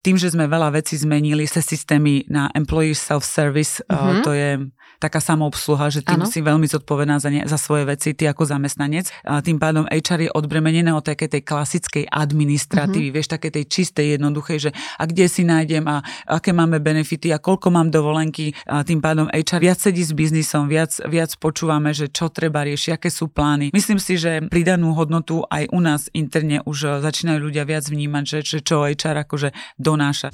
tým, že sme veľa vecí zmenili, sa systémy na employee self-service, mm-hmm. to je taká samoobsluha, že ty si veľmi zodpovedná za, ne, za svoje veci, ty ako zamestnanec. A tým pádom HR je odbremenené od také tej klasickej administratívy, mm-hmm. vieš, také tej čistej, jednoduchej, že a kde si nájdem a aké máme benefity a koľko mám dovolenky. A tým pádom HR viac sedí s biznisom, viac, viac počúvame, že čo treba riešiť, aké sú plány. Myslím si, že pridanú hodnotu aj u nás interne už začínajú ľudia viac vnímať, že, že čo HR akože donaša.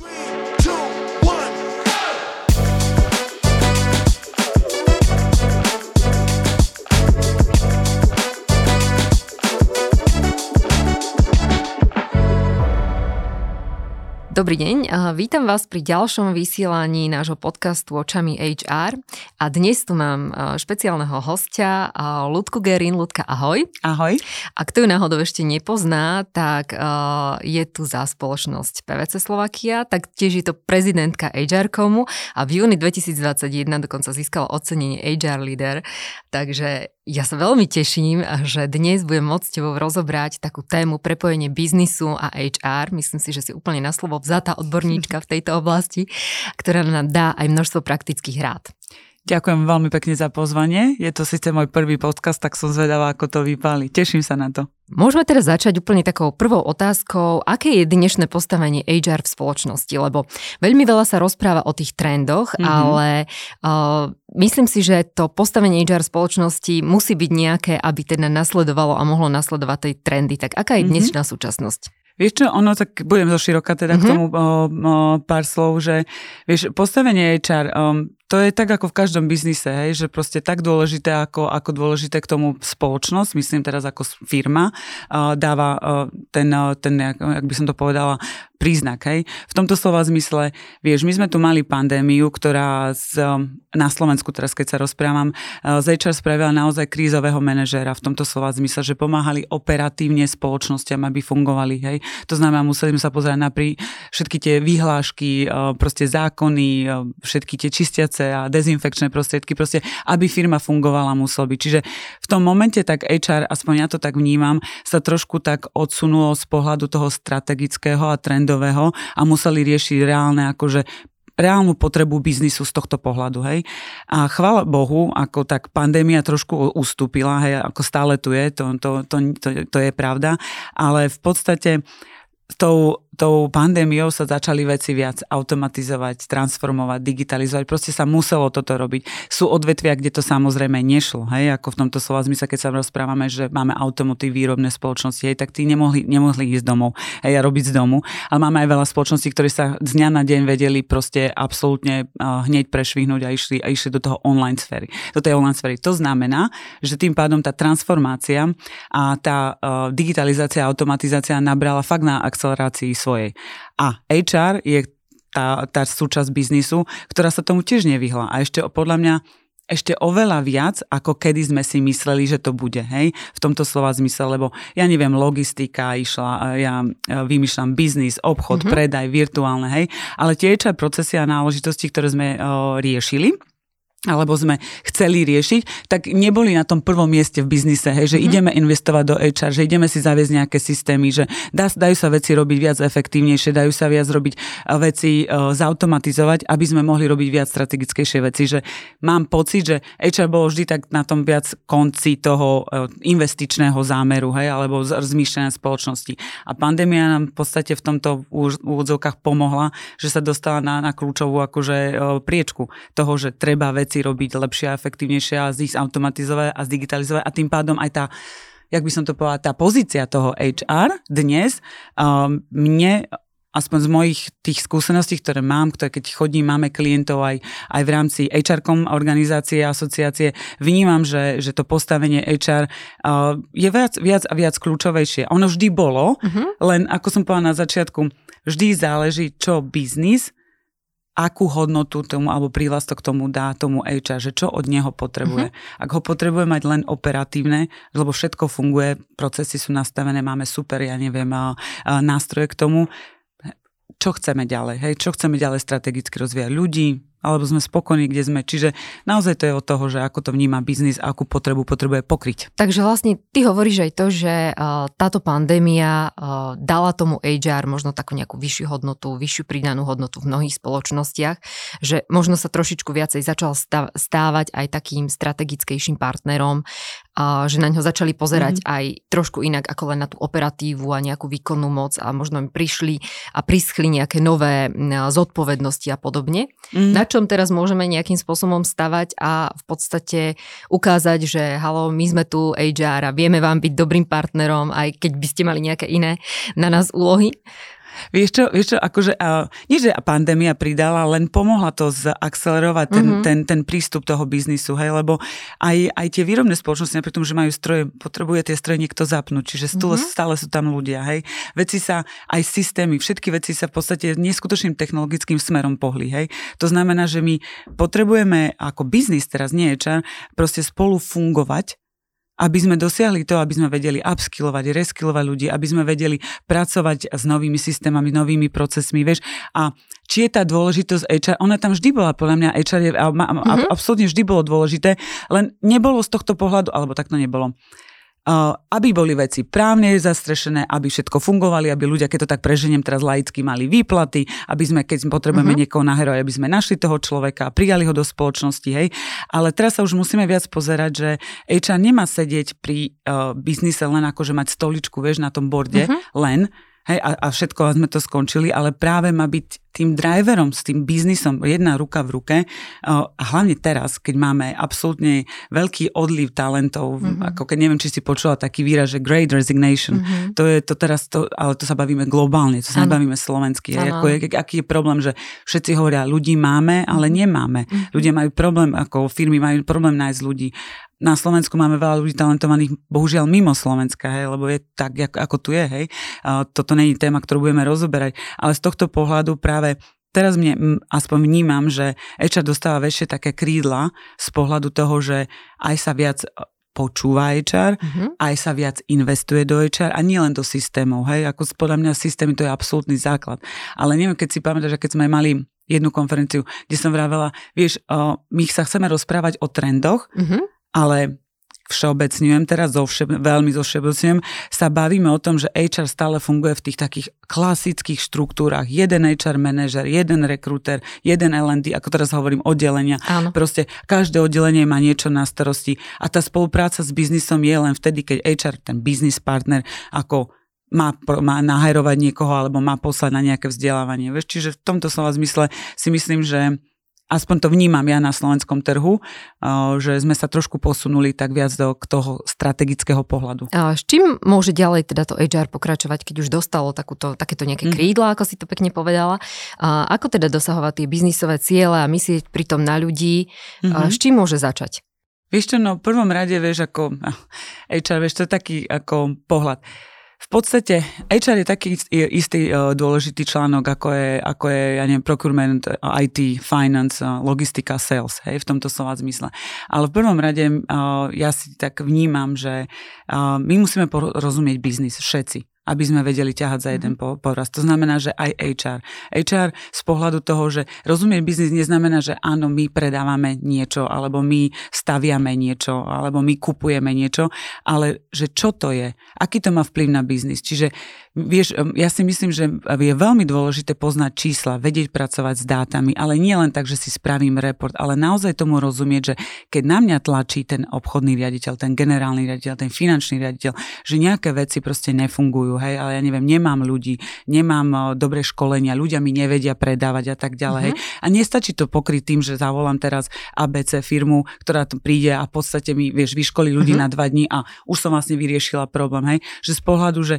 Dobrý deň, vítam vás pri ďalšom vysielaní nášho podcastu Očami HR a dnes tu mám špeciálneho hostia Ludku Gerin. Ludka, ahoj. Ahoj. A kto ju náhodou ešte nepozná, tak je tu za spoločnosť PVC Slovakia, tak tiež je to prezidentka HR komu a v júni 2021 dokonca získala ocenenie HR Leader, takže ja sa veľmi teším, že dnes budem môcť tebou rozobrať takú tému prepojenie biznisu a HR. Myslím si, že si úplne na slovo vzatá odborníčka v tejto oblasti, ktorá nám dá aj množstvo praktických rád. Ďakujem veľmi pekne za pozvanie. Je to síce môj prvý podcast, tak som zvedavá, ako to vypáli. Teším sa na to. Môžeme teraz začať úplne takou prvou otázkou, aké je dnešné postavenie HR v spoločnosti, lebo veľmi veľa sa rozpráva o tých trendoch, mm-hmm. ale uh, myslím si, že to postavenie HR v spoločnosti musí byť nejaké, aby teda nasledovalo a mohlo nasledovať tej trendy. Tak aká je mhm. dnešná mm-hmm. súčasnosť? Vieš čo, ono, tak budem zo široka teda mm-hmm. k mhm. tomu o, o, pár slov, že vieš, postavenie HR, um, to je tak ako v každom biznise, hej, že proste tak dôležité ako, ako dôležité k tomu spoločnosť, myslím teraz ako firma, uh, dáva uh, ten, uh, ten jak, jak by som to povedala, príznak. Hej. V tomto slova zmysle, vieš, my sme tu mali pandémiu, ktorá z, na Slovensku, teraz keď sa rozprávam, z HR spravila naozaj krízového manažéra v tomto slova zmysle, že pomáhali operatívne spoločnosťam, aby fungovali. Hej. To znamená, museli sme sa pozerať na pri všetky tie vyhlášky, proste zákony, všetky tie čistiace rukavice a dezinfekčné prostriedky, proste, aby firma fungovala, musel byť. Čiže v tom momente tak HR, aspoň ja to tak vnímam, sa trošku tak odsunulo z pohľadu toho strategického a trendového a museli riešiť reálne akože reálnu potrebu biznisu z tohto pohľadu, hej. A chvála Bohu, ako tak pandémia trošku ustúpila, hej, ako stále tu je, to, to, to, to, to je pravda, ale v podstate tou tou pandémiou sa začali veci viac automatizovať, transformovať, digitalizovať. Proste sa muselo toto robiť. Sú odvetvia, kde to samozrejme nešlo. Hej? Ako v tomto slova zmysle, keď sa rozprávame, že máme automotív výrobné spoločnosti, hej, tak tí nemohli, nemohli ísť domov hej, a robiť z domu. Ale máme aj veľa spoločností, ktorí sa z dňa na deň vedeli proste absolútne hneď prešvihnúť a išli, a išli do toho online sféry. Do tej online sféry. To znamená, že tým pádom tá transformácia a tá digitalizácia a automatizácia nabrala fakt na akcelerácii svojej. A HR je tá, tá súčasť biznisu, ktorá sa tomu tiež nevyhla. A ešte podľa mňa ešte oveľa viac, ako kedy sme si mysleli, že to bude, hej, v tomto slova zmysle, lebo ja neviem, logistika išla, ja vymýšľam biznis, obchod, mm-hmm. predaj, virtuálne, hej, ale tie HR procesy a náležitosti, ktoré sme o, riešili, alebo sme chceli riešiť, tak neboli na tom prvom mieste v biznise, hej, že mm-hmm. ideme investovať do HR, že ideme si zaviesť nejaké systémy, že dá, dajú sa veci robiť viac efektívnejšie, dajú sa viac robiť veci uh, zautomatizovať, aby sme mohli robiť viac strategickejšie veci, že mám pocit, že HR bolo vždy tak na tom viac konci toho uh, investičného zámeru, hej, alebo zmýšľania spoločnosti. A pandémia nám v podstate v tomto úvodzovkách pomohla, že sa dostala na, na kľúčovú akože uh, priečku toho, že treba veci veci robiť lepšie a efektívnejšie a z automatizovať a zdigitalizovať a tým pádom aj tá jak by som to povedala, tá pozícia toho HR dnes um, mne aspoň z mojich tých skúseností, ktoré mám, ktoré keď chodím, máme klientov aj, aj v rámci HR-kom organizácie, asociácie, vnímam, že, že to postavenie HR uh, je viac, viac a viac kľúčovejšie. Ono vždy bolo, uh-huh. len ako som povedala na začiatku, vždy záleží, čo biznis akú hodnotu tomu alebo prívlastok tomu dá tomu HR, že čo od neho potrebuje. Uh-huh. Ak ho potrebuje mať len operatívne, lebo všetko funguje, procesy sú nastavené, máme super, ja neviem, nástroje k tomu, čo chceme ďalej, hej, čo chceme ďalej strategicky rozvíjať ľudí, alebo sme spokojní, kde sme. Čiže naozaj to je od toho, že ako to vníma biznis a akú potrebu potrebuje pokryť. Takže vlastne ty hovoríš aj to, že uh, táto pandémia uh, dala tomu HR možno takú nejakú vyššiu hodnotu, vyššiu pridanú hodnotu v mnohých spoločnostiach, že možno sa trošičku viacej začal stávať aj takým strategickejším partnerom, že na ňo začali pozerať mm-hmm. aj trošku inak ako len na tú operatívu a nejakú výkonnú moc a možno im prišli a prischli nejaké nové zodpovednosti a podobne. Mm. Na čom teraz môžeme nejakým spôsobom stavať a v podstate ukázať, že halo, my sme tu HR a vieme vám byť dobrým partnerom, aj keď by ste mali nejaké iné na nás úlohy. Vieš čo, vieš čo akože, uh, nie že pandémia pridala, len pomohla to zaakcelerovať ten, mm-hmm. ten, ten prístup toho biznisu, hej, lebo aj, aj tie výrobné spoločnosti, napriek tomu, že majú stroje, potrebuje tie stroje niekto zapnúť, čiže stále, mm-hmm. stále sú tam ľudia, hej. Veci sa, aj systémy, všetky veci sa v podstate neskutočným technologickým smerom pohli, hej. To znamená, že my potrebujeme ako biznis teraz, nie je proste spolu fungovať aby sme dosiahli to, aby sme vedeli upskillovať, reskillovať ľudí, aby sme vedeli pracovať s novými systémami, novými procesmi, vieš. A či je tá dôležitosť HR, ona tam vždy bola, podľa mňa HR je, a, a, mm-hmm. absolútne vždy bolo dôležité, len nebolo z tohto pohľadu, alebo takto nebolo aby boli veci právne zastrešené, aby všetko fungovali, aby ľudia, keď to tak preženiem teraz laicky, mali výplaty, aby sme, keď potrebujeme uh-huh. niekoho na heroj, aby sme našli toho človeka a prijali ho do spoločnosti, hej. Ale teraz sa už musíme viac pozerať, že HR nemá sedieť pri uh, biznise len ako, že mať stoličku, vieš, na tom borde, uh-huh. len, hej, a, a všetko sme to skončili, ale práve má byť tým driverom, s tým biznisom, jedna ruka v ruke a hlavne teraz, keď máme absolútne veľký odliv talentov, mm-hmm. ako keď neviem, či si počula taký výraz, že great resignation, mm-hmm. to je to teraz, to, ale to sa bavíme globálne, to sa nebavíme slovensky. Ako je, aký je problém, že všetci hovoria, ľudí máme, ale mhm. nemáme. Mm-hmm. Ľudia majú problém, ako firmy majú problém nájsť ľudí na Slovensku máme veľa ľudí talentovaných, bohužiaľ mimo Slovenska, hej, lebo je tak, ako, ako tu je, hej. A toto není téma, ktorú budeme rozoberať, ale z tohto pohľadu práve teraz mne aspoň vnímam, že HR dostáva väčšie také krídla z pohľadu toho, že aj sa viac e, počúva HR, mm-hmm. aj sa viac investuje do HR a nie len do systémov, hej, ako podľa mňa systémy to je absolútny základ. Ale neviem, keď si pamätáš, že keď sme mali jednu konferenciu, kde som vravela, vieš, o, my sa chceme rozprávať o trendoch, mm-hmm ale všeobecňujem teraz, zo všeb, veľmi všeobecňujem, sa bavíme o tom, že HR stále funguje v tých takých klasických štruktúrach. Jeden HR manažer, jeden rekruter, jeden L&D, ako teraz hovorím, oddelenia. Áno. Proste každé oddelenie má niečo na starosti a tá spolupráca s biznisom je len vtedy, keď HR, ten business partner, ako má, má nahajrovať niekoho alebo má poslať na nejaké vzdelávanie. Vieš, čiže v tomto slova zmysle si myslím, že aspoň to vnímam ja na slovenskom trhu, že sme sa trošku posunuli tak viac do toho strategického pohľadu. A s čím môže ďalej teda to HR pokračovať, keď už dostalo takúto, takéto nejaké mhm. krídla, ako si to pekne povedala? A ako teda dosahovať tie biznisové ciele a myslieť pritom na ľudí? Mm-hmm. S čím môže začať? Vieš čo, no v prvom rade, vieš, ako HR, vieš, to je taký ako pohľad. V podstate HR je taký istý e, dôležitý článok, ako je, ako je ja neviem, procurement, e, IT, finance, e, logistika, sales, hej, v tomto slova zmysle. Ale v prvom rade ja si tak vnímam, že my musíme porozumieť biznis, všetci aby sme vedeli ťahať za jeden mhm. poraz. To znamená, že aj HR. HR z pohľadu toho, že rozumieť biznis neznamená, že áno, my predávame niečo, alebo my staviame niečo, alebo my kupujeme niečo, ale že čo to je, aký to má vplyv na biznis. Čiže Vieš, ja si myslím, že je veľmi dôležité poznať čísla, vedieť pracovať s dátami, ale nie len tak, že si spravím report, ale naozaj tomu rozumieť, že keď na mňa tlačí ten obchodný riaditeľ, ten generálny riaditeľ, ten finančný riaditeľ, že nejaké veci proste nefungujú, hej, ale ja neviem, nemám ľudí, nemám dobré školenia, ľudia mi nevedia predávať a tak ďalej. Uh-huh. Hej. A nestačí to pokryť tým, že zavolám teraz ABC firmu, ktorá tu príde a v podstate mi, vieš, vyškolí ľudí uh-huh. na dva dní a už som vlastne vyriešila problém, hej. Že z pohľadu, že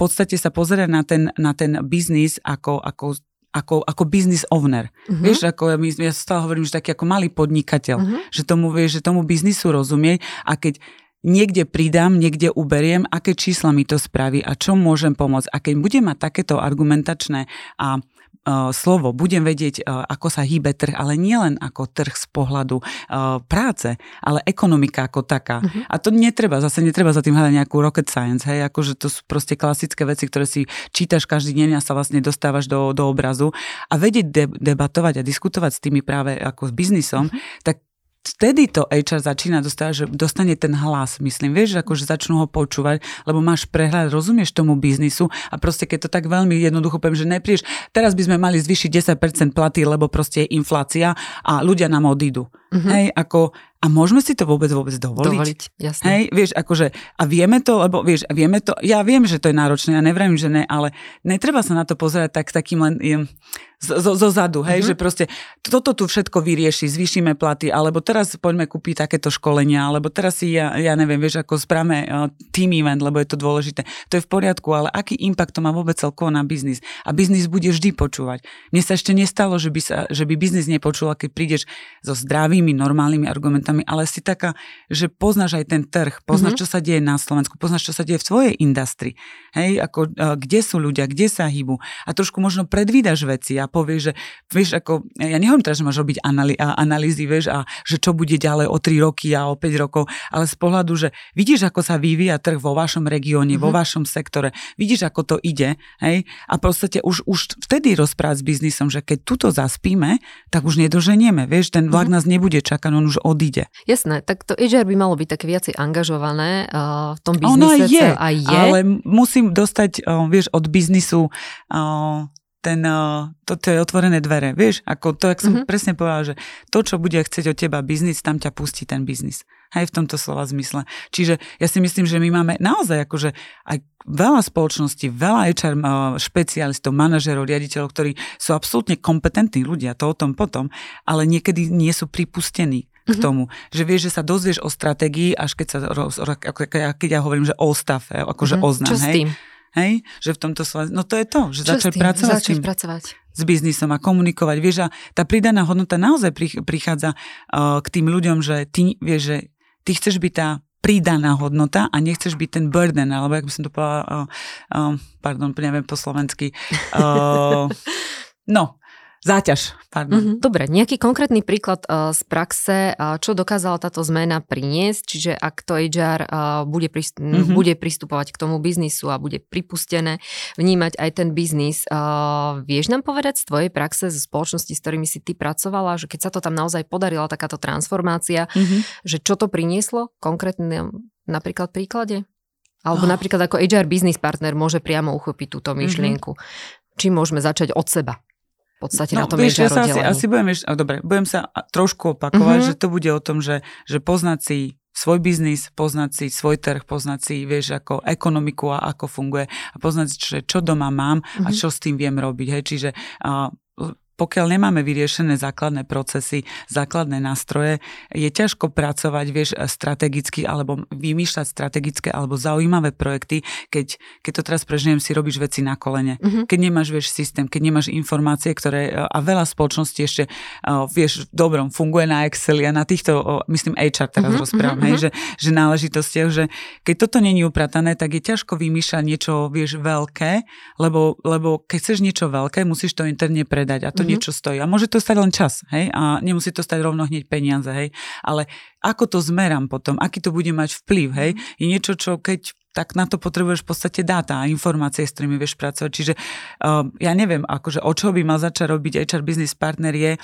podstate sa pozerať na ten, na ten biznis ako, ako ako, ako business owner. Uh-huh. Vieš, ako ja, ja stále hovorím, že taký ako malý podnikateľ, uh-huh. že tomu vieš, že tomu biznisu rozumieť a keď niekde pridám, niekde uberiem, aké čísla mi to spraví a čo môžem pomôcť. A keď budem mať takéto argumentačné a uh, slovo, budem vedieť, uh, ako sa hýbe trh, ale nielen ako trh z pohľadu uh, práce, ale ekonomika ako taká. Uh-huh. A to netreba, zase netreba za tým hľadať nejakú rocket science, hej, akože to sú proste klasické veci, ktoré si čítaš každý deň a sa vlastne dostávaš do, do obrazu. A vedieť de- debatovať a diskutovať s tými práve ako s biznisom, uh-huh. tak vtedy to HR začína dostávať, že dostane ten hlas, myslím, vieš, ako že začnú ho počúvať, lebo máš prehľad, rozumieš tomu biznisu a proste keď to tak veľmi jednoducho poviem, že nepríš, teraz by sme mali zvýšiť 10% platy, lebo proste je inflácia a ľudia nám odídu. Mm-hmm. Hej, ako a môžeme si to vôbec vôbec dovoliť? Dovoliť, jasne. Hej, vieš, akože, a vieme to, lebo vieš, a vieme to, ja viem, že to je náročné, ja nevrajím, že ne, ale netreba sa na to pozerať tak takým len je, zo, zo zadu, hej, mm-hmm. že proste toto tu všetko vyrieši, zvýšime platy, alebo teraz poďme kúpiť takéto školenia, alebo teraz si, ja, ja neviem, vieš, ako správame uh, team event, lebo je to dôležité. To je v poriadku, ale aký impact to má vôbec celkovo na biznis? A biznis bude vždy počúvať. Mne sa ešte nestalo, že by, sa, že by biznis nepočula, keď prídeš so zdravými, normálnymi argumentami ale si taká, že poznáš aj ten trh, poznáš, mm-hmm. čo sa deje na Slovensku, poznáš, čo sa deje v tvojej industrii, hej, ako, kde sú ľudia, kde sa hýbu a trošku možno predvídaš veci a povieš, že vieš, ako, ja nehovorím teraz, že máš robiť analý, analýzy, vieš, a že čo bude ďalej o 3 roky a o 5 rokov, ale z pohľadu, že vidíš, ako sa vyvíja trh vo vašom regióne, mm-hmm. vo mhm. vašom sektore, vidíš, ako to ide, hej, a proste už, už vtedy rozprávať s biznisom, že keď tuto zaspíme, tak už nedoženieme, vieš, ten vlak mm-hmm. nás nebude čakať, on už odíde. Jasné, tak to HR by malo byť také viacej angažované uh, v tom biznise. Ono je, aj je, ale musím dostať, uh, vieš, od biznisu uh, ten, to, to je otvorené dvere, vieš, ako to, jak som mm-hmm. presne povedala, že to, čo bude chcieť od teba biznis, tam ťa pustí ten biznis. Aj v tomto slova zmysle. Čiže ja si myslím, že my máme naozaj akože aj veľa spoločností, veľa HR špecialistov, manažerov, riaditeľov, ktorí sú absolútne kompetentní ľudia, to o tom potom, ale niekedy nie sú pripustení k mm-hmm. tomu. Že vieš, že sa dozvieš o stratégii, až keď sa, keď ja hovorím, že o stav, akože mm-hmm. oznam. Čo hej? s tým? Hej? Že v tomto slova, no to je to, že Čo začať pracovať začať tým. pracovať s biznisom a komunikovať. Vieš, a tá pridaná hodnota naozaj prichádza uh, k tým ľuďom, že ty, vieš, že ty chceš byť tá pridaná hodnota a nechceš byť ten burden, alebo jak by som to povedala, uh, uh, pardon, neviem po slovensky. Uh, no, Záťaž, pardon. Mm-hmm. Dobre, nejaký konkrétny príklad uh, z praxe, uh, čo dokázala táto zmena priniesť, čiže ak to HR uh, bude, prist- mm-hmm. bude pristupovať k tomu biznisu a bude pripustené vnímať aj ten biznis, uh, vieš nám povedať z tvojej praxe, zo spoločnosti, s ktorými si ty pracovala, že keď sa to tam naozaj podarila takáto transformácia, mm-hmm. že čo to prinieslo konkrétne napríklad príklade? Alebo oh. napríklad ako HR business partner môže priamo uchopiť túto myšlienku. Mm-hmm. Či môžeme začať od seba? Podstate no, na tom vieš, ja sa asi, asi budem ešte, dobre, budem sa trošku opakovať, mm-hmm. že to bude o tom, že, že poznať si svoj biznis, poznať si svoj trh, poznať si, vieš, ako ekonomiku a ako funguje a poznať si, čo, čo doma mám mm-hmm. a mhm. čo s tým viem robiť. Hej. Čiže uh, pokiaľ nemáme vyriešené základné procesy, základné nástroje, je ťažko pracovať, vieš, strategicky alebo vymýšľať strategické alebo zaujímavé projekty, keď, keď to teraz prežijem, si robíš veci na kolene. Uh-huh. Keď nemáš, vieš, systém, keď nemáš informácie, ktoré, a veľa spoločností ešte, vieš, dobrom, funguje na Exceli a na týchto, myslím, HR teraz uh-huh, rozprávam, uh-huh. hej, že, že náležitostiach, že keď toto není upratané, tak je ťažko vymýšľať niečo, vieš, veľké, lebo, lebo keď chceš niečo veľké, musíš to interne predať a to mm-hmm. Niečo stojí. A môže to stať len čas, hej? A nemusí to stať rovno hneď peniaze, hej? Ale ako to zmerám potom, aký to bude mať vplyv, hej? Mm-hmm. Je niečo, čo keď tak na to potrebuješ v podstate dáta a informácie, s ktorými vieš pracovať. Čiže uh, ja neviem, akože o čo by mal začať robiť HR business partner je,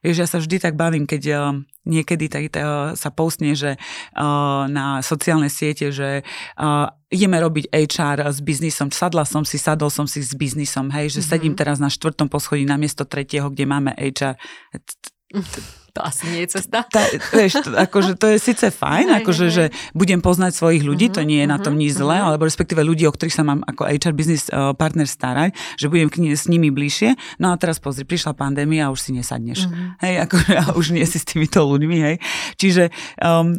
Vieš, ja sa vždy tak bavím, keď uh, niekedy tak, uh, sa postne, že uh, na sociálne siete, že ideme robiť HR s biznisom. Sadla som si, sadol som si s biznisom, hej, že mm-hmm. sedím teraz na štvrtom poschodí na miesto tretieho, kde máme HR. To asi nie je cesta. Tá, vieš, to, akože to je síce fajn, hej, akože, hej, že budem poznať svojich ľudí, uh-huh, to nie je uh-huh, na tom nič zlé, uh-huh. alebo respektíve ľudí, o ktorých sa mám ako HR business uh, partner starať, že budem k, s nimi bližšie. No a teraz pozri, prišla pandémia a už si nesadneš. Uh-huh. Hej, akože a už nie si s týmito ľuďmi, hej. Čiže um,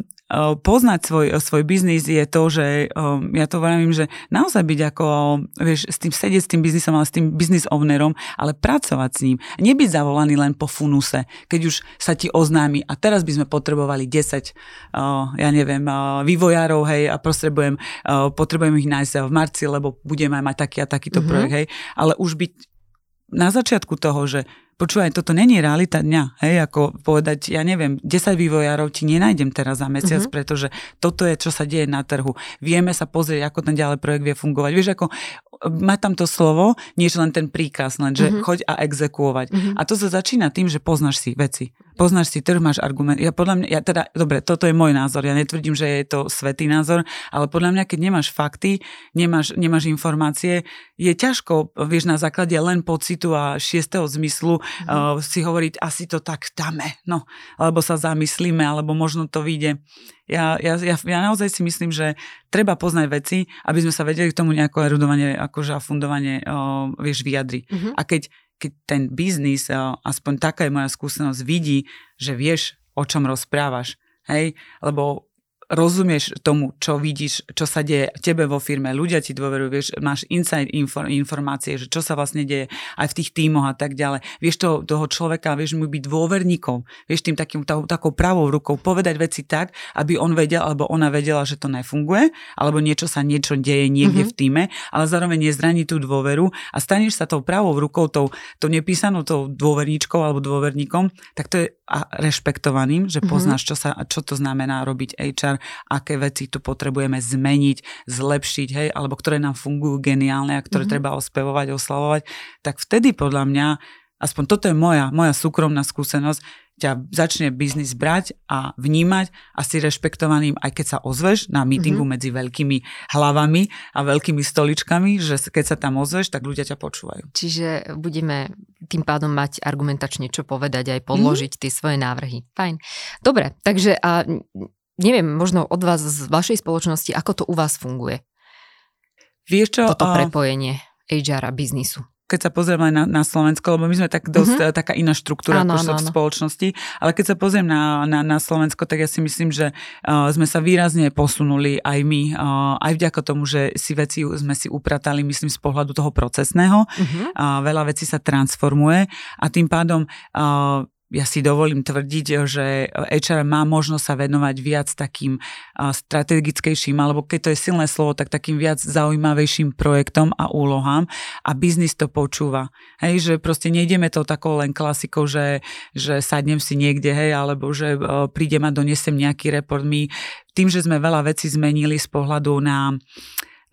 poznať svoj, svoj biznis je to, že um, ja to vravím, že naozaj byť ako, vieš, s tým sedieť s tým biznisom, ale s tým biznis ownerom, ale pracovať s ním. Nebyť zavolaný len po funuse, keď už sa ti oznámi a teraz by sme potrebovali 10, uh, eh, ja neviem, vývojárov, hej, a potrebujem, potrebujem ich nájsť v marci, lebo budeme mať taký a takýto mm-hmm. projekt, hej, ale už byť na začiatku toho, že počúvaj, toto není realita dňa, hej, ako povedať, ja neviem, 10 vývojárov ti nenájdem teraz za mesiac, uh-huh. pretože toto je, čo sa deje na trhu. Vieme sa pozrieť, ako ten ďalej projekt vie fungovať. Vieš, ako má tam to slovo, nie len ten príkaz, len že uh-huh. choď a exekuovať. Uh-huh. A to sa začína tým, že poznáš si veci. Poznáš si trh, máš argument. Ja podľa mňa, ja teda, dobre, toto je môj názor, ja netvrdím, že je to svetý názor, ale podľa mňa, keď nemáš fakty, nemáš, nemáš informácie, je ťažko, vieš, na základe len pocitu a šiestého zmyslu uh-huh. uh, si hovoriť, asi to tak dáme, no, alebo sa zamyslíme, alebo možno to vyjde. Ja, ja, ja, ja naozaj si myslím, že treba poznať veci, aby sme sa vedeli k tomu nejako erudovanie akože a fundovanie uh, vieš, vyjadri. Uh-huh. A keď, keď ten biznis, uh, aspoň taká je moja skúsenosť, vidí, že vieš, o čom rozprávaš, hej, lebo rozumieš tomu, čo vidíš, čo sa deje tebe vo firme, ľudia ti dôverujú, vieš, máš inside informácie, že čo sa vlastne deje aj v tých tímoch a tak ďalej. Vieš to, toho človeka, vieš mu byť dôverníkom, vieš tým takým, tá, takou pravou rukou povedať veci tak, aby on vedel alebo ona vedela, že to nefunguje, alebo niečo sa niečo deje niekde mm-hmm. v týme, ale zároveň nezraní tú dôveru a staneš sa tou pravou rukou, tou, tou nepísanou tou dôverníčkou alebo dôverníkom, tak to je a rešpektovaným, že mhm. poznáš, čo, sa, čo to znamená robiť HR, aké veci tu potrebujeme zmeniť, zlepšiť, hej, alebo ktoré nám fungujú geniálne a ktoré mm-hmm. treba ospevovať, oslavovať, tak vtedy podľa mňa, aspoň toto je moja, moja súkromná skúsenosť, ťa začne biznis brať a vnímať a si rešpektovaným, aj keď sa ozveš na mítingu mm-hmm. medzi veľkými hlavami a veľkými stoličkami, že keď sa tam ozveš, tak ľudia ťa počúvajú. Čiže budeme tým pádom mať argumentačne čo povedať, aj podložiť mm-hmm. tie svoje návrhy. Fajn. Dobre, takže a neviem, možno od vás z vašej spoločnosti, ako to u vás funguje? Vieš čo? Toto prepojenie HR a biznisu keď sa pozrieme na, na Slovensko, lebo my sme tak dosť mm-hmm. taká iná štruktúra ano, ano, v spoločnosti, ale keď sa pozriem na, na, na Slovensko, tak ja si myslím, že uh, sme sa výrazne posunuli aj my, uh, aj vďaka tomu, že si veci sme si upratali, myslím, z pohľadu toho procesného. Mm-hmm. Uh, veľa vecí sa transformuje a tým pádom uh, ja si dovolím tvrdiť, že HR má možnosť sa venovať viac takým strategickejším, alebo keď to je silné slovo, tak takým viac zaujímavejším projektom a úlohám a biznis to počúva. Hej, že proste nejdeme to takou len klasikou, že, že sadnem si niekde, hej, alebo že prídem a donesem nejaký report. My tým, že sme veľa vecí zmenili z pohľadu na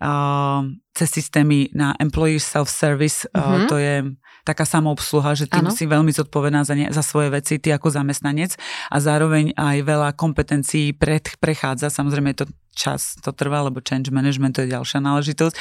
uh, cez systémy na employee self-service, mm-hmm. uh, to je taká samoobsluha, že ty ano. si veľmi zodpovedná za, ne, za svoje veci, ty ako zamestnanec a zároveň aj veľa kompetencií pred, prechádza, samozrejme je to čas to trvá, lebo change management to je ďalšia náležitosť,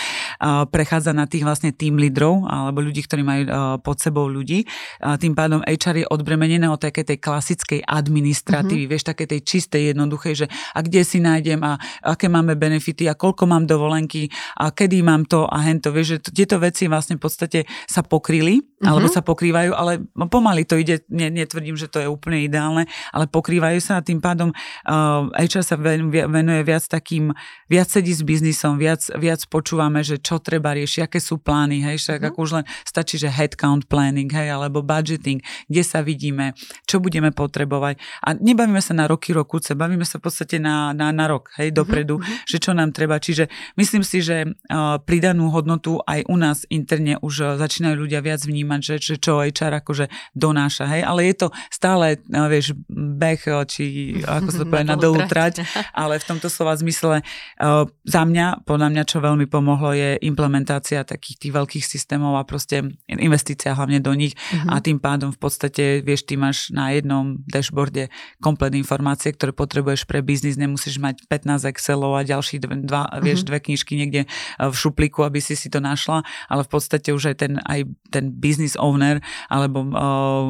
prechádza na tých vlastne tým lídrov alebo ľudí, ktorí majú pod sebou ľudí. Tým pádom HR je odbremenené od takej tej klasickej administratívy, mm-hmm. vieš, také tej čistej, jednoduchej, že a kde si nájdem a aké máme benefity a koľko mám dovolenky a kedy mám to a hento, vieš, že tieto veci vlastne v podstate sa pokryli. Alebo sa pokrývajú, ale pomaly to ide, netvrdím, že to je úplne ideálne, ale pokrývajú sa a tým pádom uh, HR sa venuje viac tak takým, viac sedí s biznisom, viac, viac počúvame, že čo treba riešiť, aké sú plány, hej, však mm. ako už len stačí, že headcount planning, hej, alebo budgeting, kde sa vidíme, čo budeme potrebovať. A nebavíme sa na roky, rokuce, bavíme sa v podstate na, na, na rok, hej, dopredu, mm-hmm. že čo nám treba. Čiže myslím si, že uh, pridanú hodnotu aj u nás interne už uh, začínajú ľudia viac vnímať, že, že čo HR akože donáša, hej, ale je to stále, uh, vieš, beh, či ako sa to povie, na dlhú trať, ale v tomto slova zmysle uh, za mňa, podľa mňa, čo veľmi pomohlo, je implementácia takých tých veľkých systémov a proste investícia hlavne do nich. Mm-hmm. a tým pádom v podstate, vieš, ty máš na jednom dashboarde komplet informácie, ktoré potrebuješ pre biznis, nemusíš mať 15 Excelov a ďalší dva, mm-hmm. dve knižky niekde v šuplíku, aby si si to našla, ale v podstate už aj ten, aj ten business owner alebo,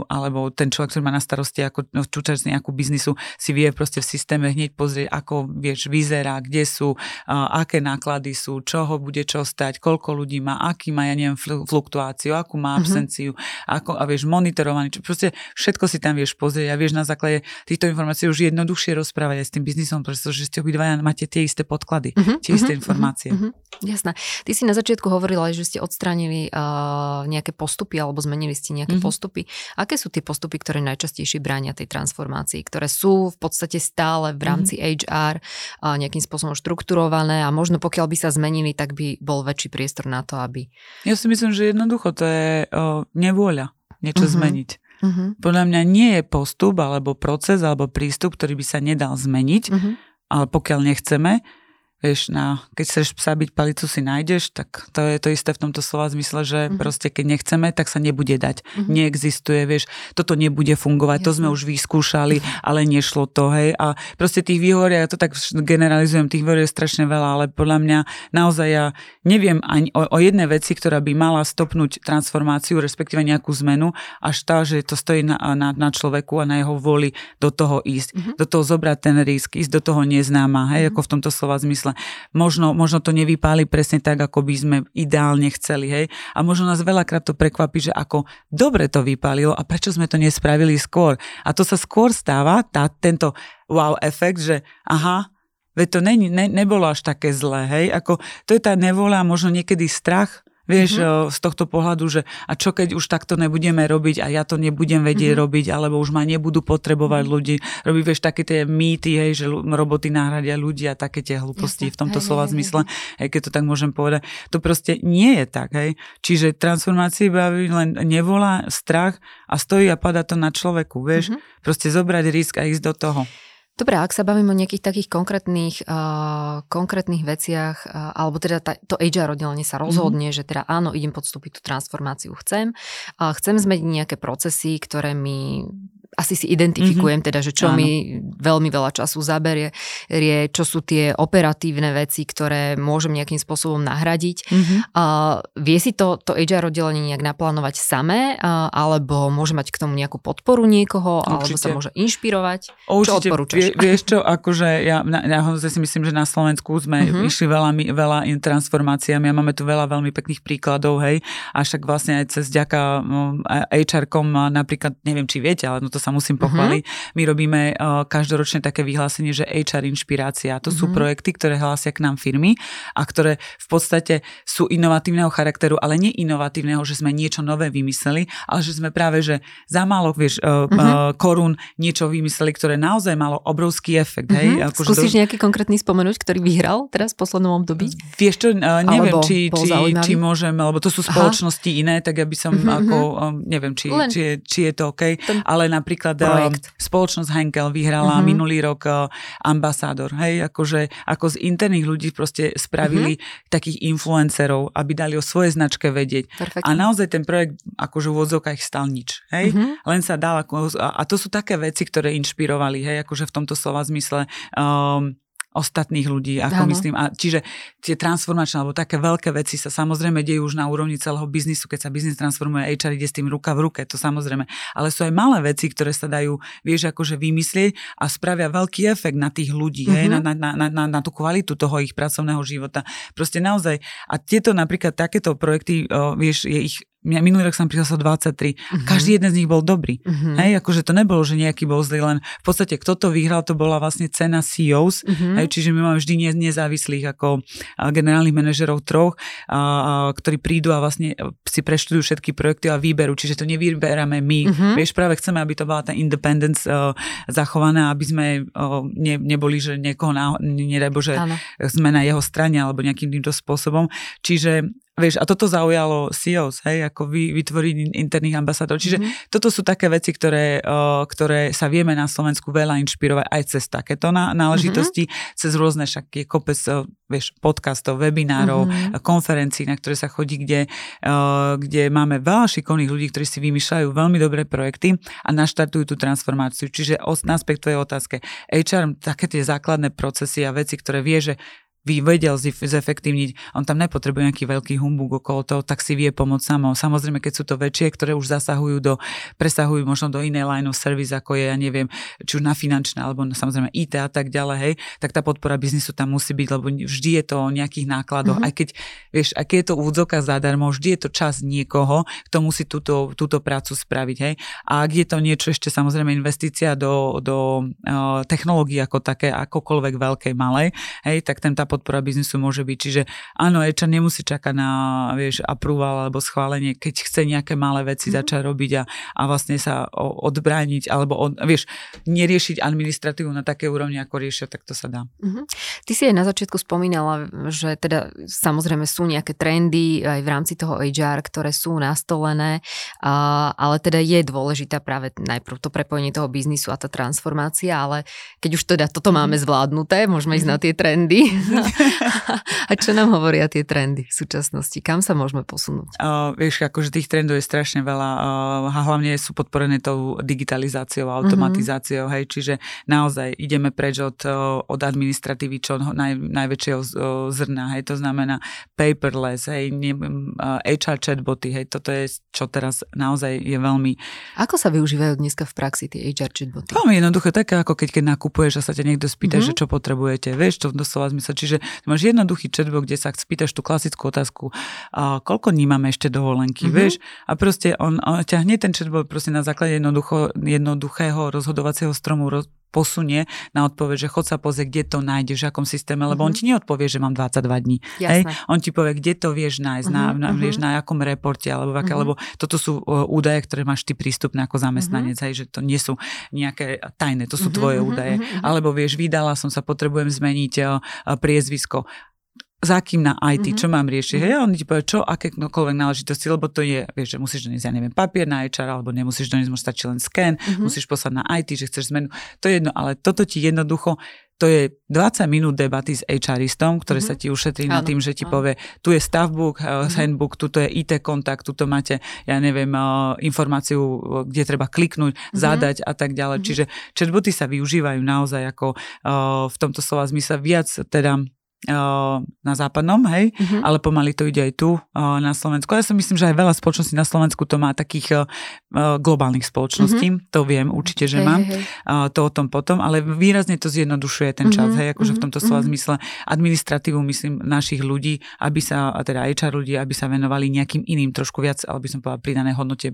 alebo ten človek, ktorý má na starosti ako no, čúčač nejakú biznisu, si vie proste v systéme hneď pozrieť, ako vieš, vyzerá kde sú, aké náklady sú, čo ho bude čo stať, koľko ľudí má, aký má, ja neviem, fluktuáciu, akú má mhm. absenciu, mm-hmm. ako, a vieš, monitorovaný, čo, proste všetko si tam vieš pozrieť a vieš na základe týchto informácií už jednoduchšie rozprávať aj s tým biznisom, pretože ste obidvaja máte tie isté podklady, mm-hmm. tie isté mm-hmm. informácie. Mm-hmm. Jasné. Ty si na začiatku hovorila, že ste odstránili uh, nejaké postupy alebo zmenili ste nejaké mm-hmm. postupy. Aké sú tie postupy, ktoré najčastejšie bránia tej transformácii, ktoré sú v podstate stále v rámci mm-hmm. HR nejakým spôsobom štrukturované a možno pokiaľ by sa zmenili, tak by bol väčší priestor na to, aby... Ja si myslím, že jednoducho to je o, nevôľa niečo mm-hmm. zmeniť. Mm-hmm. Podľa mňa nie je postup alebo proces alebo prístup, ktorý by sa nedal zmeniť, mm-hmm. ale pokiaľ nechceme, vieš, na, keď chceš psa byť palicu si nájdeš, tak to je to isté v tomto slova zmysle, že mm-hmm. proste keď nechceme, tak sa nebude dať. Mm-hmm. Neexistuje, vieš, toto nebude fungovať, Jasne. to sme už vyskúšali, ale nešlo to, hej. A proste tých výhovorí, ja to tak generalizujem, tých výhovorí je strašne veľa, ale podľa mňa naozaj ja neviem ani o, o jednej veci, ktorá by mala stopnúť transformáciu, respektíve nejakú zmenu, až tá, že to stojí na, na, na človeku a na jeho voli do toho ísť, mm-hmm. do toho zobrať ten risk, ísť do toho neznáma, hej, mm-hmm. ako v tomto slova zmysle zmysle. Možno, možno to nevypáli presne tak, ako by sme ideálne chceli, hej. A možno nás veľakrát to prekvapí, že ako dobre to vypálilo a prečo sme to nespravili skôr. A to sa skôr stáva, tá, tento wow efekt, že aha, Veď to ne, ne, nebolo až také zlé, hej? Ako, to je tá nevola, možno niekedy strach, Vieš, mm-hmm. z tohto pohľadu, že a čo keď už takto nebudeme robiť a ja to nebudem vedieť mm-hmm. robiť, alebo už ma nebudú potrebovať mm-hmm. ľudí. Robí, vieš, také tie mýty, hej, že roboty nahradia ľudí a také tie hlúposti Jasne. v tomto hej, slova hej, zmysle, hej, keď to tak môžem povedať. To proste nie je tak, hej. Čiže transformácie baví len nevolá, strach a stojí a pada to na človeku, vieš. Mm-hmm. Proste zobrať risk a ísť do toho. Dobre, ak sa bavím o nejakých takých konkrétnych, uh, konkrétnych veciach, uh, alebo teda ta, to HR oddelenie sa rozhodne, mm-hmm. že teda áno, idem podstúpiť tú transformáciu, chcem. Uh, chcem zmeniť nejaké procesy, ktoré mi asi si identifikujem mm-hmm. teda, že čo Áno. mi veľmi veľa času zaberie, rie, čo sú tie operatívne veci, ktoré môžem nejakým spôsobom nahradiť. Mm-hmm. Uh, vie si to, to HR oddelenie nejak naplánovať samé, uh, alebo môže mať k tomu nejakú podporu niekoho, Určite. alebo sa môže inšpirovať? Určite. Čo odporúčaš? Vie, vieš čo, akože ja, ja si myslím, že na Slovensku sme mm-hmm. išli veľa, veľa transformáciami a máme tu veľa veľmi pekných príkladov, hej, a však vlastne aj cez ďaka HR-kom napríklad, neviem, či viete, ale no to to sa musím mhm. pochváliť. Uh-huh. My robíme uh, každoročne také vyhlásenie, že HR inšpirácia. To uh-huh. sú mhm. projekty, ktoré hlásia k nám firmy a ktoré v podstate sú inovatívneho charakteru, ale nie inovatívneho, že sme niečo nové vymysleli, ale že sme práve, že za málo, vieš, uh, uh, korún niečo vymysleli, ktoré naozaj malo obrovský efekt. Uh-huh. Hej? Ako, Skúsiš do... nejaký konkrétny spomenúť, ktorý vyhral teraz v poslednom období? Vieš čo, uh, neviem, či, či, či môžem, lebo to sú spoločnosti Aha. iné, tak ja by som uh-huh. ako, um, neviem, či, Len... či, je, či je to OK, Ten... ale napríklad napríklad eh, Projekt. spoločnosť Henkel vyhrala uh-huh. minulý rok eh, ambasádor, hej, akože ako z interných ľudí proste spravili uh-huh. takých influencerov, aby dali o svojej značke vedieť. Perfect. A naozaj ten projekt akože v odzokách stal nič, hej, uh-huh. len sa dal, ako, a to sú také veci, ktoré inšpirovali, hej, akože v tomto slova zmysle um, ostatných ľudí, ako ano. myslím. A čiže tie transformačné alebo také veľké veci sa samozrejme dejú už na úrovni celého biznisu, keď sa biznis transformuje, HR ide s tým ruka v ruke, to samozrejme. Ale sú aj malé veci, ktoré sa dajú, vieš, akože vymyslieť a spravia veľký efekt na tých ľudí, mm-hmm. hej, na, na, na, na, na tú kvalitu toho ich pracovného života. Proste naozaj, a tieto napríklad takéto projekty, o, vieš, je ich minulý rok som prišla 23. Uh-huh. Každý jeden z nich bol dobrý. Uh-huh. Hej, akože to nebolo, že nejaký bol zlý, len v podstate kto to vyhral, to bola vlastne cena CEOs, uh-huh. hej, čiže my máme vždy nezávislých ako generálnych manažerov troch, a, a, ktorí prídu a vlastne si preštudujú všetky projekty a výberu, čiže to nevyberáme my. Uh-huh. Vieš, práve chceme, aby to bola tá independence uh, zachovaná, aby sme uh, ne, neboli, že niekoho, na, nedaj Bože, ano. sme na jeho strane alebo nejakým týmto spôsobom. Čiže Vieš, a toto zaujalo CEOs, hej, ako vy, vytvoriť interných ambasádorov. Čiže mm-hmm. toto sú také veci, ktoré, uh, ktoré sa vieme na Slovensku veľa inšpirovať aj cez takéto náležitosti, mm-hmm. cez rôzne však je kopec, uh, vieš, podcastov, webinárov, mm-hmm. konferencií, na ktoré sa chodí, kde, uh, kde máme veľa šikovných ľudí, ktorí si vymýšľajú veľmi dobré projekty a naštartujú tú transformáciu. Čiže aspekt tvojej otázke. HR, také tie základné procesy a veci, ktoré vie, že vedel zefektívniť, on tam nepotrebuje nejaký veľký humbug okolo toho, tak si vie pomôcť samo. Samozrejme, keď sú to väčšie, ktoré už zasahujú do, presahujú možno do inej line of service, ako je, ja neviem, či už na finančné, alebo na, samozrejme IT a tak ďalej, hej, tak tá podpora biznisu tam musí byť, lebo vždy je to o nejakých nákladoch. Mm-hmm. Aj keď, vieš, aj keď je to údzoka zadarmo, vždy je to čas niekoho, kto musí túto, túto prácu spraviť, hej. A ak je to niečo ešte samozrejme investícia do, do uh, technológií ako také, akokoľvek veľkej, malej, hej, tak ten tá podpora biznisu môže byť. Čiže áno, HR nemusí čakať na vieš, approval alebo schválenie, keď chce nejaké malé veci mm-hmm. začať robiť a, a vlastne sa odbrániť alebo od, vieš, neriešiť administratívu na také úrovni, ako riešia, tak to sa dá. Mm-hmm. Ty si aj na začiatku spomínala, že teda samozrejme sú nejaké trendy aj v rámci toho HR, ktoré sú nastolené, a, ale teda je dôležitá práve najprv to prepojenie toho biznisu a tá transformácia, ale keď už teda toto máme mhm. zvládnuté, môžeme ísť na mhm. tie trendy. a čo nám hovoria tie trendy v súčasnosti? Kam sa môžeme posunúť? Uh, vieš, akože tých trendov je strašne veľa uh, a hlavne sú podporené tou digitalizáciou a automatizáciou, uh-huh. hej, čiže naozaj ideme preč od, od administratívy čo naj, najväčšieho zrna, hej, to znamená paperless, hej, ne, HR chatboty, hej, toto je, čo teraz naozaj je veľmi... Ako sa využívajú dneska v praxi tie HR chatboty? Veľmi jednoduché, také ako keď, keď nakupuješ a sa ťa niekto spýta, uh-huh. že čo potrebujete, vieš, to doslova zmysel. Čiže máš jednoduchý chatbot, kde sa spýtaš tú klasickú otázku, a koľko dní máme ešte dovolenky, uh-huh. vieš, a proste on, on ťa hneď ten chatbot proste na základe jednoducho, jednoduchého rozhodovacieho stromu roz, posunie na odpoveď, že chod sa pozrieť, kde to nájdeš, v akom systéme, lebo mm-hmm. on mhm. ti neodpovie, že mám 22 dní. Hej? On ti povie, kde to vieš nájsť, mm-hmm. na, na, vieš na akom reporte, alebo aké, mm-hmm. lebo toto sú údaje, ktoré máš ty prístupné ako zamestnanec, mm-hmm. hej, že to nie sú nejaké tajné, to sú mm-hmm. tvoje údaje. Mm-hmm. Alebo vieš, vydala som sa, potrebujem zmeniť priezvisko za kým na IT, mm-hmm. čo mám riešiť. Hej, on ti povie, čo, akékoľvek náležitosti, lebo to je, vieš, že musíš doniesť, ja neviem, papier na HR, alebo nemusíš doniesť, môže stačí len scan, mm-hmm. musíš poslať na IT, že chceš zmenu. To je jedno, ale toto ti jednoducho, to je 20 minút debaty s HRistom, ktoré mm-hmm. sa ti ušetrí na tým, že ti áno. povie, tu je stavebook, mm-hmm. handbook, tu je IT kontakt, tu máte, ja neviem, uh, informáciu, kde treba kliknúť, mm-hmm. zadať a tak ďalej. Mm-hmm. Čiže chatboty sa využívajú naozaj ako v tomto slova zmysle viac teda na západnom, hej, uh-huh. ale pomaly to ide aj tu na Slovensku. Ja si myslím, že aj veľa spoločností na Slovensku to má takých globálnych spoločností, uh-huh. to viem určite, že hey, mám, hey. to o tom potom, ale výrazne to zjednodušuje ten čas, uh-huh. hej, akože uh-huh. v tomto slova uh-huh. zmysle administratívu, myslím, našich ľudí, aby sa, teda HR ľudí, aby sa venovali nejakým iným trošku viac, ale by som povedala, pridané hodnote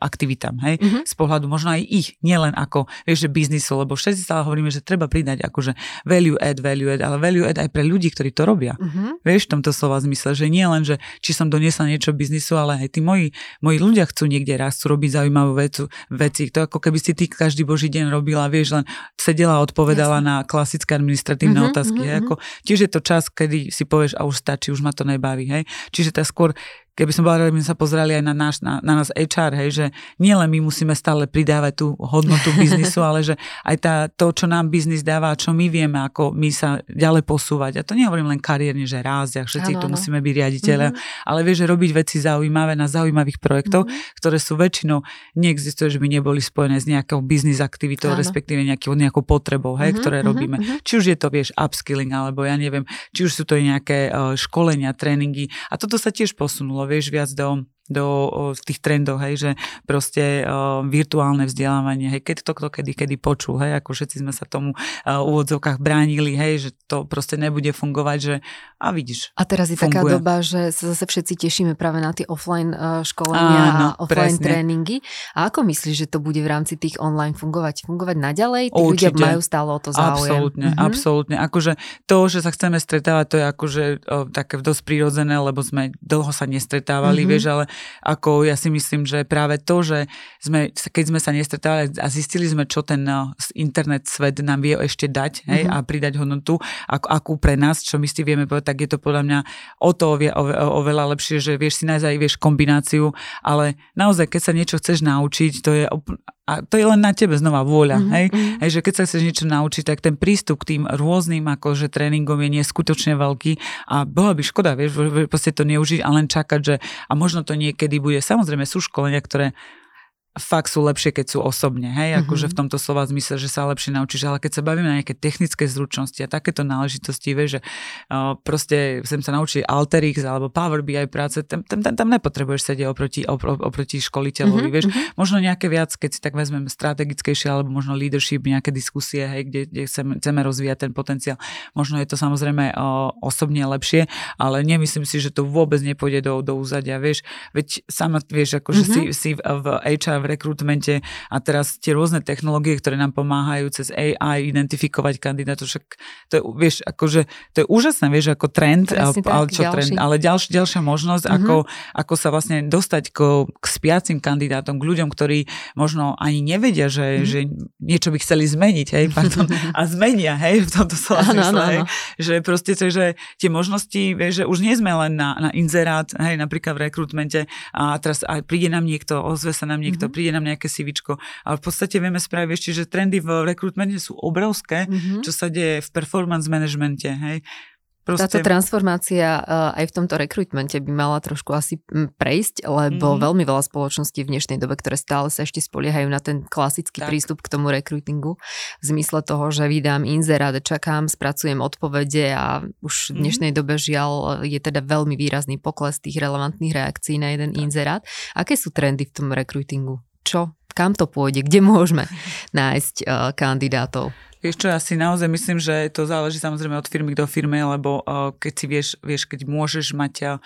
aktivitám, hej, uh-huh. z pohľadu možno aj ich, nielen ako, vieš, že biznisu, lebo všetci stále hovoríme, že treba pridať akože value add, value add, ale value add aj pre ľudí, ľudí, ktorí to robia. Uh-huh. Vieš, v tomto slova zmysle, že nie len, že či som doniesla niečo biznisu, ale aj tí moji, moji ľudia chcú niekde raz, chcú robiť zaujímavú vecu, veci. To ako keby si ty každý boží deň robila, vieš, len sedela a odpovedala Jasne. na klasické administratívne uh-huh, otázky. Uh-huh. Hej, ako, tiež je to čas, kedy si povieš a už stačí, už ma to nebaví. Hej. Čiže tá skôr keby som bola, by sme sa pozerali aj na, náš, na, na nás HR, hej, že nielen my musíme stále pridávať tú hodnotu biznisu, ale že aj tá, to, čo nám biznis dáva, čo my vieme, ako my sa ďalej posúvať. A to nehovorím len kariérne, že raz, ja všetci ano, tu musíme byť riaditeľe, mm-hmm. ale vieš, že robiť veci zaujímavé na zaujímavých projektoch, mm-hmm. ktoré sú väčšinou, neexistuje, že by neboli spojené s nejakou biznis aktivitou, ano. respektíve nejakou, nejakou potrebou, hej, mm-hmm, ktoré mm-hmm, robíme. Mm-hmm. Či už je to, vieš, upskilling, alebo ja neviem, či už sú to nejaké uh, školenia, tréningy. A toto sa tiež posunulo vieš viac do do v tých trendoch, hej, že proste uh, virtuálne vzdelávanie, hej, keď to kto kedy, kedy počul, hej, ako všetci sme sa tomu uh, v úvodzovkách bránili, hej, že to proste nebude fungovať, že a vidíš. A teraz je funguje. taká doba, že sa zase všetci tešíme práve na tie offline uh, školenia Áno, a offline presne. tréningy. A ako myslíš, že to bude v rámci tých online fungovať? Fungovať naďalej? Tí Určite. ľudia majú stále o to záujem. Absolútne, mm-hmm. absolútne. Akože to, že sa chceme stretávať, to je akože uh, také dosť prírodzené, lebo sme dlho sa nestretávali, mm-hmm. vieš, ale ako ja si myslím, že práve to, že sme, keď sme sa nestretávali a zistili sme, čo ten eh, internet svet nám vie ešte dať hej, mm-hmm. a pridať hodnotu, ako, akú pre nás, čo my si vieme povedať, tak je to podľa mňa o to ove, ove, oveľa lepšie, že vieš si nájsť aj vieš kombináciu, ale naozaj, keď sa niečo chceš naučiť, to je a to je len na tebe znova vôľa, mm-hmm. hej? Mhm. hej, že keď sa chceš niečo naučiť, tak ten prístup k tým rôznym akože tréningom je neskutočne veľký a bola by škoda, vieš, proste to neužiť a len čakať, že a možno to niekedy bude. Samozrejme sú školenia, ktoré fakt sú lepšie, keď sú osobne, hej, mm-hmm. akože v tomto slova zmysle, že sa lepšie naučíš, ale keď sa bavíme na nejaké technické zručnosti a takéto náležitosti, vieš, že uh, proste sem sa naučiť Alterix alebo Power BI práce, tam, tam, tam, tam nepotrebuješ sedieť oproti, opr- oproti školiteľovi, mm-hmm. vieš, mm-hmm. možno nejaké viac, keď si tak vezmeme strategickejšie alebo možno leadership, nejaké diskusie, hej, kde, kde chceme, chceme rozvíjať ten potenciál, možno je to samozrejme uh, osobne lepšie, ale nemyslím si, že to vôbec nepôjde do, do úzadia, vieš, veď sama vieš, akože mm-hmm. si, si v HR v rekrutmente a teraz tie rôzne technológie, ktoré nám pomáhajú cez AI identifikovať kandidátov, však to je, vieš, akože, to je úžasné, vieš, ako trend, Presne ale, tak, čo ďalší. trend, ale ďalš, ďalšia možnosť, mm-hmm. ako, ako sa vlastne dostať k, k spiacim kandidátom, k ľuďom, ktorí možno ani nevedia, že, mm-hmm. že niečo by chceli zmeniť, hej, pardon, a zmenia, hej, v tomto slova zmysle, hej, že proste, že tie možnosti, vieš, že už nie sme len na, na inzerát, hej, napríklad v rekrutmente a teraz a príde nám niekto, ozve sa nám niekto, Mhm. mm-hmm. Príde nám nejaké CVčko, ale v podstate vieme spraviť ešte, že trendy v rekrutmente sú obrovské, Mhm. čo sa deje v performance managemente, hej. Táto transformácia uh, aj v tomto rekrutmente by mala trošku asi mm, prejsť, lebo Mhm. veľmi veľa spoločností v dnešnej dobe, ktoré stále sa ešte spoliehajú na ten klasický Tak. prístup k tomu rekrutingu, v zmysle toho, že vydám inzerát, čakám, spracujem odpovede a už v Mhm. dnešnej dobe žiaľ je teda veľmi výrazný pokles tých relevantných reakcií na jeden inzerát. Aké sú trendy v tom rekrutingu? Čo? Kam to pôjde? Kde môžeme nájsť uh, kandidátov? Vieš čo, ja si naozaj myslím, že to záleží samozrejme od firmy do firmy, lebo uh, keď si vieš, vieš, keď môžeš mať uh,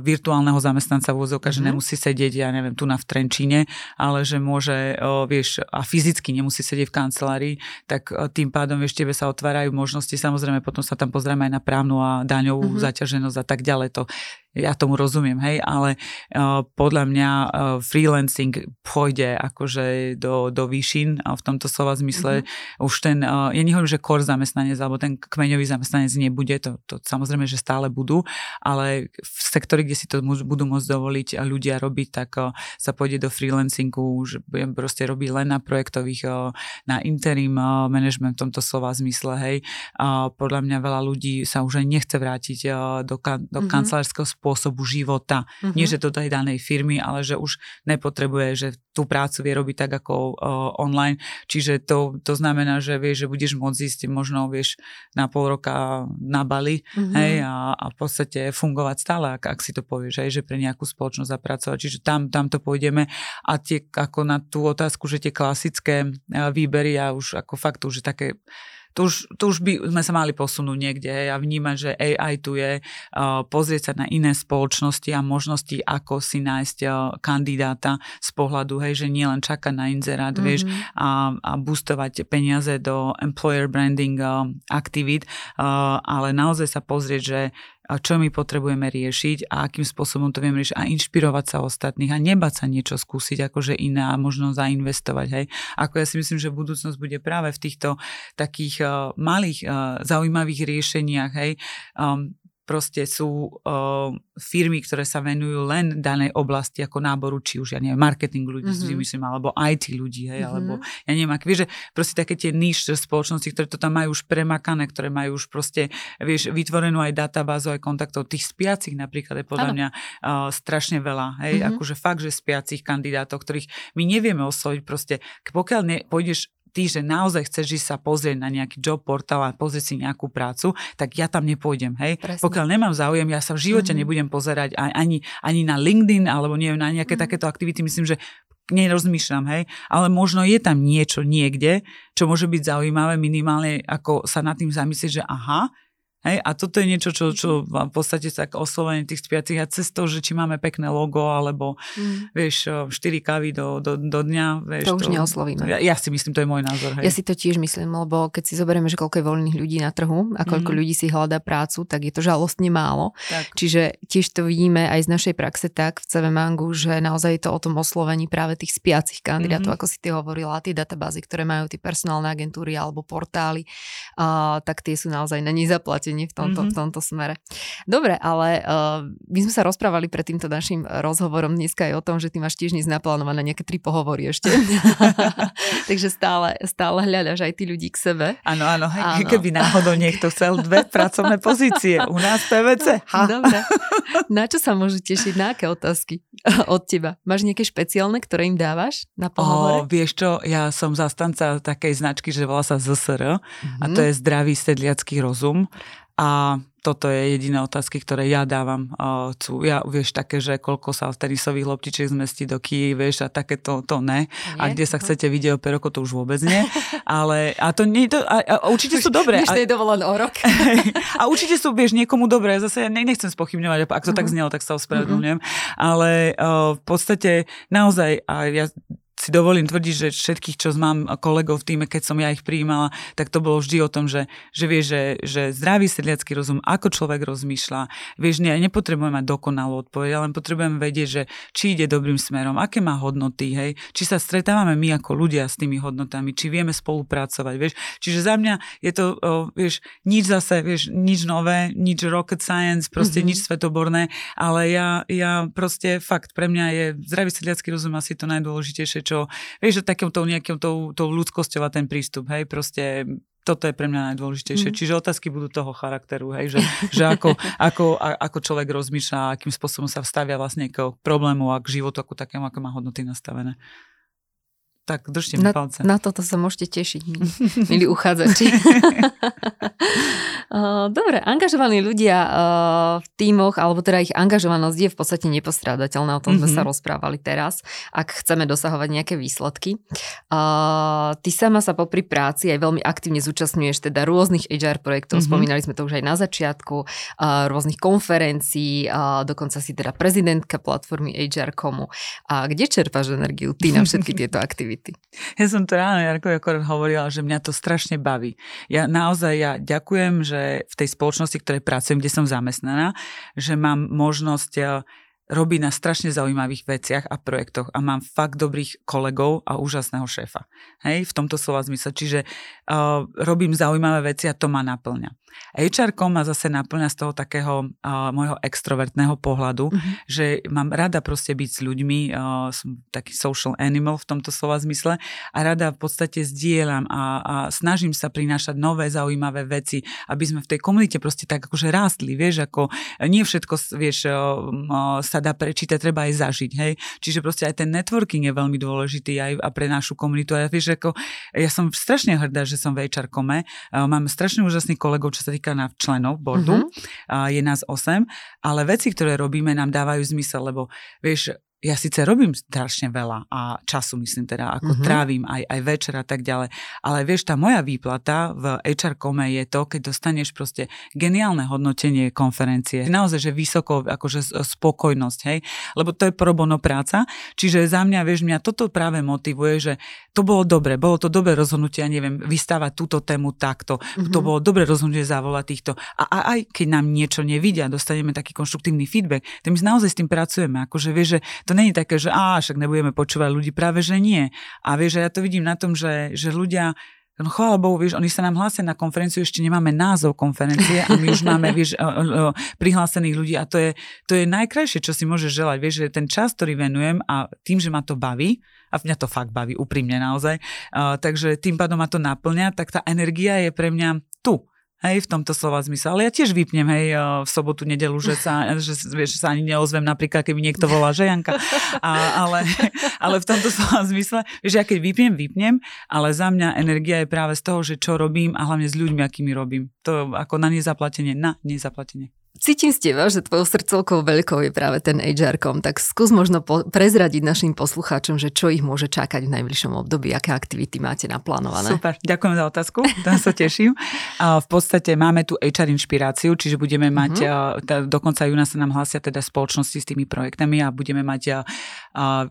virtuálneho zamestnanca v úzovka, mm-hmm. že Mhm. nemusí sedieť, ja neviem, tu na v Trenčíne, ale že môže, uh, vieš, a fyzicky nemusí sedieť v kancelárii, tak uh, tým pádom, vieš, tebe sa otvárajú možnosti, samozrejme potom sa tam pozrieme aj na právnu a daňovú Mhm. mm-hmm. zaťaženosť a tak ďalej. To, ja tomu rozumiem, hej, ale uh, podľa mňa uh, freelancing pôjde akože do, do výšin a v tomto slova zmysle mm-hmm. už ten, uh, ja nehovorím, že core zamestnanec alebo ten kmeňový zamestnanec nebude, to, to samozrejme, že stále budú, ale v sektori, kde si to môž, budú môcť dovoliť a ľudia robiť, tak uh, sa pôjde do freelancingu, že budem proste robiť len na projektových, uh, na interim uh, management v tomto slova zmysle, hej. Uh, podľa mňa veľa ľudí sa už aj nechce vrátiť uh, do, kan- do Mhm. mm-hmm. kancelárskeho spôsobu života. Mhm. Nie, že do tej danej firmy, ale že už nepotrebuje, že tú prácu vie robiť tak ako uh, online. Čiže to, to znamená, že vieš, že budeš môcť ísť možno, vieš, na pol roka na Bali, Mhm. hej, a, a v podstate fungovať stále, ak, ak si to povieš, hej, že pre nejakú spoločnosť zapracovať. Čiže tam, tam to pôjdeme a tie, ako na tú otázku, že tie klasické uh, výbery a už ako fakt už je také to už, to už by sme sa mali posunúť niekde hej, a vnímať, že AI tu je, pozrieť sa na iné spoločnosti a možnosti, ako si nájsť kandidáta z pohľadu, hej, že nielen čakať na inzerát, mm-hmm. vieš, a, a boostovať peniaze do employer branding aktivít, ale naozaj sa pozrieť, že čo my potrebujeme riešiť a akým spôsobom to vieme riešiť a inšpirovať sa ostatných a nebať sa niečo skúsiť, akože iné a možno zainvestovať. Hej. Ako ja si myslím, že budúcnosť bude práve v týchto takých uh, malých uh, zaujímavých riešeniach. Hej. Um, proste sú uh, firmy, ktoré sa venujú len danej oblasti ako náboru, či už, ja neviem, marketing ľudí, mm-hmm. myslím, alebo IT ľudí, hej, mm-hmm. alebo ja neviem, ak vieš, že proste také tie níž spoločnosti, ktoré to tam majú už premakané, ktoré majú už proste, vieš, vytvorenú aj databázu, aj kontaktov, tých spiacich napríklad je podľa ano. mňa uh, strašne veľa, hej, mm-hmm. akože fakt, že spiacich kandidátov, ktorých my nevieme osloviť proste, pokiaľ ne, pôjdeš ty, že naozaj chceš ísť sa pozrieť na nejaký job portál a pozrieť si nejakú prácu, tak ja tam nepôjdem, hej. Presne. Pokiaľ nemám záujem, ja sa v živote mm-hmm. nebudem pozerať ani, ani na LinkedIn, alebo neviem, na nejaké mm-hmm. takéto aktivity, myslím, že nerozmýšľam, hej, ale možno je tam niečo niekde, čo môže byť zaujímavé minimálne, ako sa nad tým zamyslieť, že aha, Hej, a toto je niečo, čo, čo v podstate sa k oslovenie tých spiacich a cez to, že či máme pekné logo, alebo mm. vieš, 4 kávy do, do, do dňa. Vieš, to už to, neoslovíme. Ja, ja si myslím, to je môj názor. Hej. Ja si to tiež myslím, lebo keď si zoberieme, že koľko je voľných ľudí na trhu a koľko mm. ľudí si hľadá prácu, tak je to žalostne málo. Tak. Čiže tiež to vidíme aj z našej praxe tak v CV Mangu, že naozaj je to o tom oslovení práve tých spiacich kandidátov, mm. ako si ty hovorila, tie databázy, ktoré majú tie personálne agentúry alebo portály, a, tak tie sú naozaj na nezaplatenie v tomto, mm-hmm. v tomto smere. Dobre, ale uh, my sme sa rozprávali pred týmto našim rozhovorom dneska aj o tom, že ty máš tiež dnes naplánované nejaké tri pohovory ešte. Takže stále, stále hľadaš aj ty ľudí k sebe. Áno, áno, áno. keby náhodou niekto chcel dve pracovné pozície u nás PVC. Ha. Dobre. Na čo sa môžu tešiť? Na aké otázky od teba? Máš nejaké špeciálne, ktoré im dávaš na pohovore? O, vieš čo, ja som zastanca takej značky, že volá sa ZSR mm-hmm. a to je zdravý sedliacký rozum. A toto je jediné otázky, ktoré ja dávam. Uh, ja, vieš, také, že koľko sa tenisových loptičiek zmestí do ký, vieš, a také to, to ne. nie. A kde sa uh-huh. chcete vidieť o peroko, to už vôbec nie. Ale, a to nie, to, a, a určite sú dobré. Už je dovolen o rok. a určite sú, vieš, niekomu dobré. Zase ja nechcem spochybňovať, ak to uh-huh. tak znelo, tak sa ospravedlňujem. Uh-huh. Ale uh, v podstate naozaj, a ja si dovolím tvrdiť, že všetkých, čo mám kolegov v týme, keď som ja ich prijímala, tak to bolo vždy o tom, že, že vieš, že, že zdravý sedliacký rozum, ako človek rozmýšľa, vieš, ne, nepotrebujem mať dokonalú odpoveď, ale potrebujem vedieť, že či ide dobrým smerom, aké má hodnoty, hej, či sa stretávame my ako ľudia s tými hodnotami, či vieme spolupracovať, vieš. Čiže za mňa je to, vieš, nič zase, vieš, nič nové, nič rocket science, proste mm-hmm. nič svetoborné, ale ja, ja proste fakt, pre mňa je zdravý sedliacký rozum asi to najdôležitejšie, čo, vieš, že takým tou nejakým tou, tou ľudskosťou a ten prístup, hej, proste toto je pre mňa najdôležitejšie. Mm. Čiže otázky budú toho charakteru, hej, že, že ako, ako, a, ako človek rozmýšľa, akým spôsobom sa vstavia vlastne k problému a k životu ako takému, ako má hodnoty nastavené. Tak držte mi na, palce. Na toto sa môžete tešiť, milí uchádzači. Dobre, angažovaní ľudia v tímoch, alebo teda ich angažovanosť je v podstate nepostrádateľná, o tom sme mm-hmm. sa mhm. rozprávali teraz, ak chceme dosahovať nejaké výsledky. Ty sama sa popri práci aj veľmi aktívne zúčastňuješ teda rôznych HR projektov, mm-hmm. spomínali sme to už aj na začiatku, rôznych konferencií, dokonca si teda prezidentka platformy HR Komu. A kde čerpáš energiu ty na všetky tieto aktivity? Ja som to ráno Jarko akorát hovorila, že mňa to strašne baví. Ja naozaj ja ďakujem, že v tej spoločnosti, ktorej pracujem, kde som zamestnaná, že mám možnosť eh, robiť na strašne zaujímavých veciach a projektoch a mám fakt dobrých kolegov a úžasného šéfa. Hej, v tomto slova zmysle. Čiže uh, robím zaujímavé veci a to ma naplňa. HR ma zase naplňa z toho takého uh, môjho extrovertného pohľadu, uh-huh. že mám rada proste byť s ľuďmi, uh, som taký social animal v tomto slova zmysle a rada v podstate zdieľam a, a snažím sa prinášať nové zaujímavé veci, aby sme v tej komunite proste tak akože rástli, vieš, ako nie všetko, vieš, uh, sa dá prečítať, treba aj zažiť, hej. Čiže proste aj ten networking je veľmi dôležitý aj a pre našu komunitu. A ja, vieš, ako, ja som strašne hrdá, že som v HR uh, mám strašne úžasných kolegov, čo sa týka na členov boardu, uh-huh. je nás 8, ale veci, ktoré robíme, nám dávajú zmysel, lebo vieš, ja síce robím strašne veľa a času myslím teda, ako uh-huh. trávim aj, aj večer a tak ďalej, ale vieš, tá moja výplata v HR kome je to, keď dostaneš proste geniálne hodnotenie konferencie. Naozaj, že vysoko, akože spokojnosť, hej, lebo to je pro bono práca, čiže za mňa, vieš, mňa toto práve motivuje, že to bolo dobre, bolo to dobré rozhodnutie, ja neviem, vystávať túto tému takto, uh-huh. to bolo dobré rozhodnutie zavolať týchto a, a aj keď nám niečo nevidia, dostaneme taký konštruktívny feedback, tak my naozaj s tým pracujeme, akože vieš, že to není také, že á, však nebudeme počúvať ľudí, práve že nie. A vieš, že ja to vidím na tom, že, že ľudia No chvála Bohu, vieš, oni sa nám hlásia na konferenciu, ešte nemáme názov konferencie a my už máme, vieš, prihlásených ľudí a to je, to je najkrajšie, čo si môžeš želať, vieš, že ten čas, ktorý venujem a tým, že ma to baví, a mňa to fakt baví, úprimne naozaj, uh, takže tým pádom ma to naplňa, tak tá energia je pre mňa tu Hej, v tomto slova zmysle. Ale ja tiež vypnem, hej, v sobotu, nedelu, že sa, že, vieš, sa ani neozvem napríklad, keby niekto volá, že Janka. A, ale, ale v tomto slova zmysle, že ja keď vypnem, vypnem, ale za mňa energia je práve z toho, že čo robím a hlavne s ľuďmi, akými robím. To ako na nezaplatenie, na nezaplatenie. Cítim z teba, že tvojou srdcovkou veľkou je práve ten HR-kom, tak skús možno po- prezradiť našim poslucháčom, že čo ich môže čakať v najbližšom období, aké aktivity máte naplánované. Super, ďakujem za otázku, tam sa teším. A v podstate máme tu HR inšpiráciu, čiže budeme mať, uh-huh. do konca júna sa nám hlásia teda spoločnosti s tými projektami a budeme mať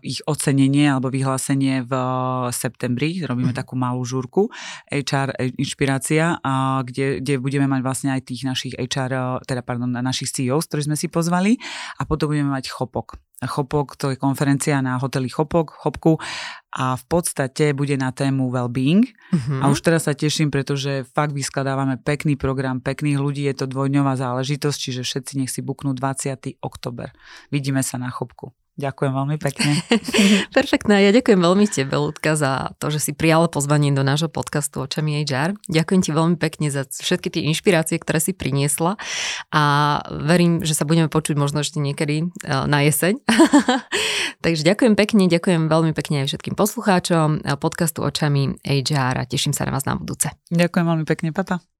ich ocenenie alebo vyhlásenie v septembri, robíme uh-huh. takú malú žúrku HR inšpirácia, kde, kde budeme mať vlastne aj tých našich HR, teda pardon, našich CEO, ktorých sme si pozvali a potom budeme mať Chopok. Chopok, to je konferencia na hoteli Chopok, Chopku a v podstate bude na tému well-being. Uh-huh. A už teraz sa teším, pretože fakt vyskladávame pekný program, pekných ľudí, je to dvojňová záležitosť, čiže všetci nech si buknú 20. oktober. Vidíme sa na Chopku. Ďakujem veľmi pekne. Perfektné. Ja ďakujem veľmi tebe, Ľudka, za to, že si prijala pozvanie do nášho podcastu Očami HR. Ďakujem ti veľmi pekne za všetky tie inšpirácie, ktoré si priniesla a verím, že sa budeme počuť možno ešte niekedy e, na jeseň. Takže ďakujem pekne, ďakujem veľmi pekne aj všetkým poslucháčom podcastu Očami HR a teším sa na vás na budúce. Ďakujem veľmi pekne, papa.